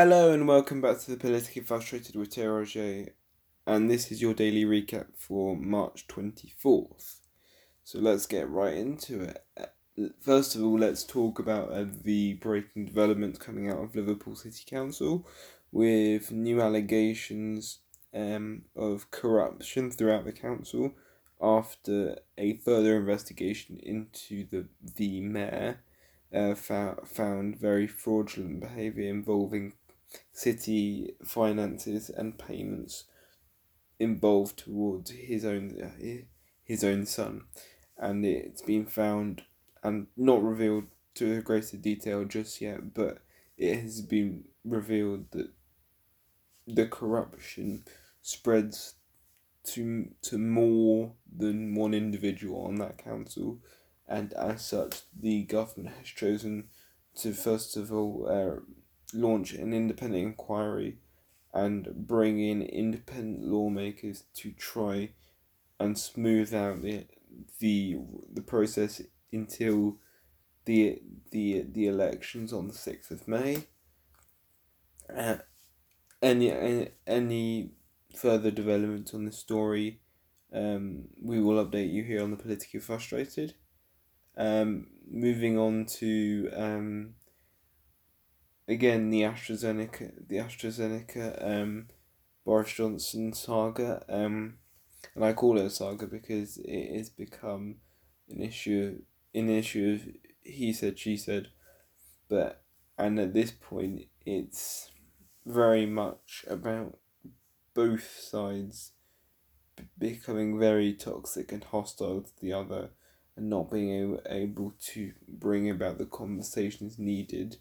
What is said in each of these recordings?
Hello and welcome back to the Politically Frustrated with Roger, and this is your daily recap for March 24th. So let's get right into it. First of all, let's talk about uh, the breaking developments coming out of Liverpool City Council with new allegations um, of corruption throughout the council after a further investigation into the, the mayor uh, found very fraudulent behaviour involving city finances and payments involved towards his own his own son, and it's been found and not revealed to a greater detail just yet, but it has been revealed that the corruption spreads to to more than one individual on that council, and as such, the government has chosen to first of all uh, launch an independent inquiry and bring in independent lawmakers to try and smooth out the the the process until the the the elections on the sixth of May. Uh, any any any further developments on this story, um, we will update you here on the politically frustrated. Um, moving on to um, again the AstraZeneca the AstraZeneca um, Boris Johnson saga. Um, and I call it a saga because it has become an issue an issue of he said she said, but and at this point it's very much about both sides becoming very toxic and hostile to the other and not being able to bring about the conversations needed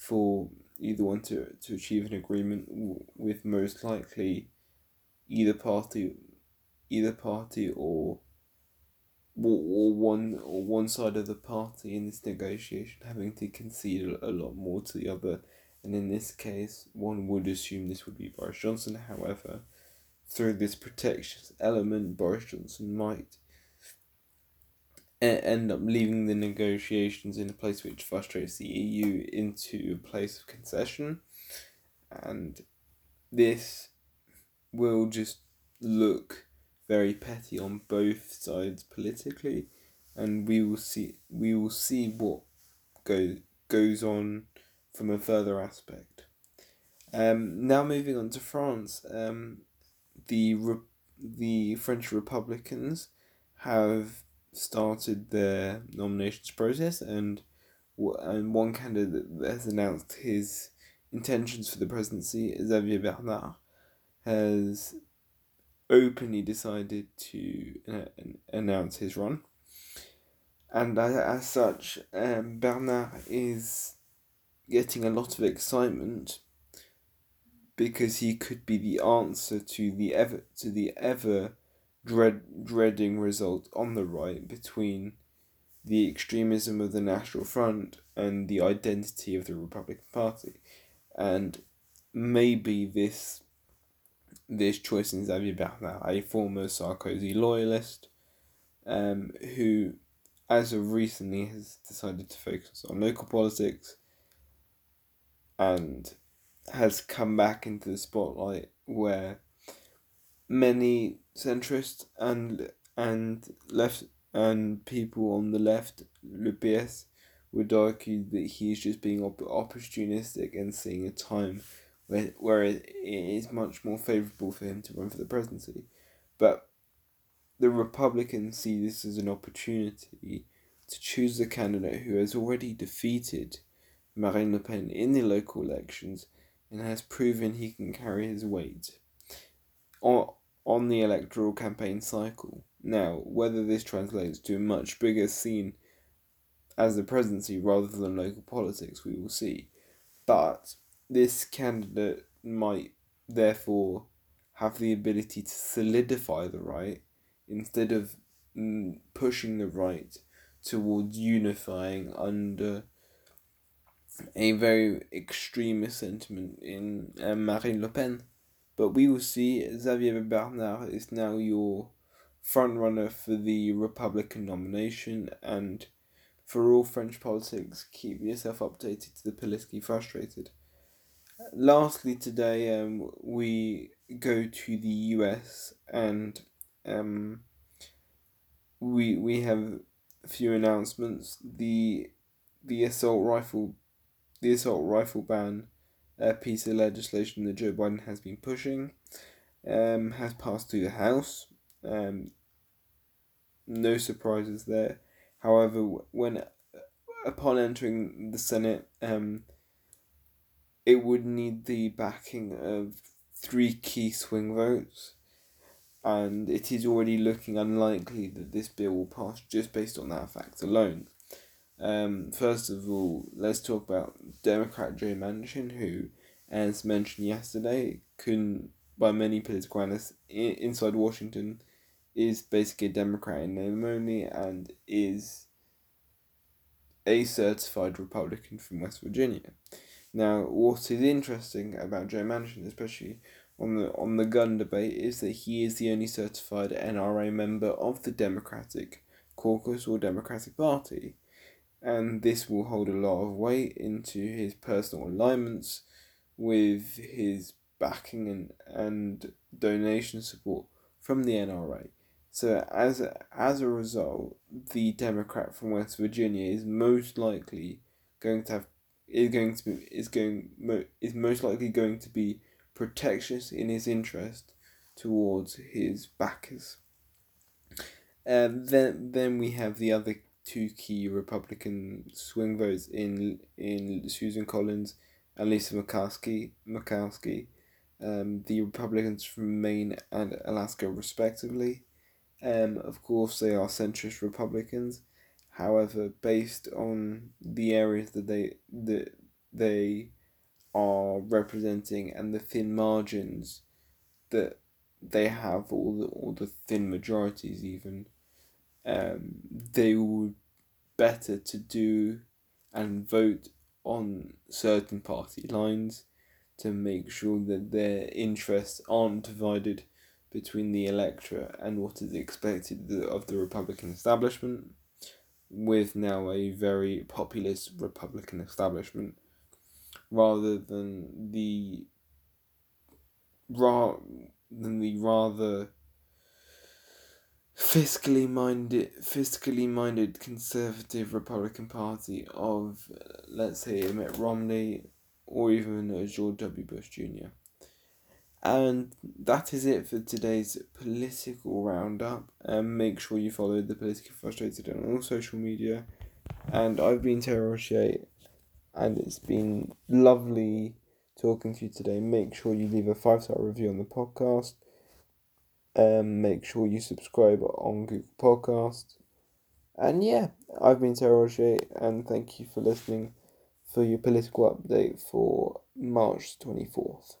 for either one to, to achieve an agreement with most likely either party either party or or one or one side of the party in this negotiation having to concede a lot more to the other. And in this case one would assume this would be Boris Johnson. However through this protectionist element Boris Johnson might end up leaving the negotiations in a place which frustrates the EU into a place of concession. And this will just look very petty on both sides politically and we will see we will see what go, goes on from a further aspect. Um, now moving on to France, um, the Re- the French Republicans have started their nominations process, and and one candidate has announced his intentions for the presidency, Xavier Bernard, has openly decided to uh, announce his run. And as, such, um, Bernard is getting a lot of excitement because he could be the answer to the ever to the ever dread, dreading result on the right between the extremism of the National Front and the identity of the Republican Party. And maybe this this choice in Xavier Bernard, a former Sarkozy loyalist, um, who, as of recently, has decided to focus on local politics and has come back into the spotlight where many centrist and and left and people on the left, Le PS, would argue that he's just being op- opportunistic and seeing a time where, where it is much more favourable for him to run for the presidency. But the Republicans see this as an opportunity to choose a candidate who has already defeated Marine Le Pen in the local elections and has proven he can carry his weight. Or on the electoral campaign cycle. Now, whether this translates to a much bigger scene as the presidency rather than local politics, we will see. But this candidate might therefore have the ability to solidify the right instead of mm, pushing the right towards unifying under a very extremist sentiment in uh, Marine Le Pen. But we will see. Xavier Bernard is now your frontrunner for the Republican nomination, and for all French politics, keep yourself updated to the politically frustrated. lastly, today um, we go to the US and um, we we have a few announcements. The the assault rifle the assault rifle ban a piece of legislation that Joe Biden has been pushing um, has passed through the House. Um, no surprises there. However, when upon entering the Senate, um, it would need the backing of three key swing votes, and it is already looking unlikely that this bill will pass just based on that fact alone. Um, first of all, let's talk about Democrat Joe Manchin, who, as mentioned yesterday, couldn't, by many political analysts inside Washington, is basically a Democrat in name only and is a certified Republican from West Virginia. Now, what is interesting about Joe Manchin, especially on the on the gun debate, is that he is the only certified NRA member of the Democratic Caucus or Democratic Party, and this will hold a lot of weight into his personal alignments with his backing and, and donation support from the NRA. So as a, as a result, the Democrat from West Virginia is most likely going to have is going to be is going is most likely going to be protectionist in his interest towards his backers. And then then we have the other two key Republican swing votes in in Susan Collins and Lisa Murkowski Murkowski, um, the Republicans from Maine and Alaska respectively. Um, of course, they are centrist Republicans. However, based on the areas that they that they are representing and the thin margins that they have, all the all the thin majorities, even, um, they would better to do and vote on certain party lines to make sure that their interests aren't divided between the electorate and what is expected of the Republican establishment, with now a very populist Republican establishment, rather than the ra- than the rather fiscally minded fiscally minded conservative Republican Party of let's say Mitt Romney or even George W. Bush Jr. And that is it for today's political roundup. And make sure you follow the Politically Frustrated on all social media. And I've been Terry Rocher, and it's been lovely talking to you today. Make sure you leave a five star review on the podcast. Um, make sure you subscribe on Google Podcast. And yeah, I've been Terry Rocher, and thank you for listening for your political update for March 24th.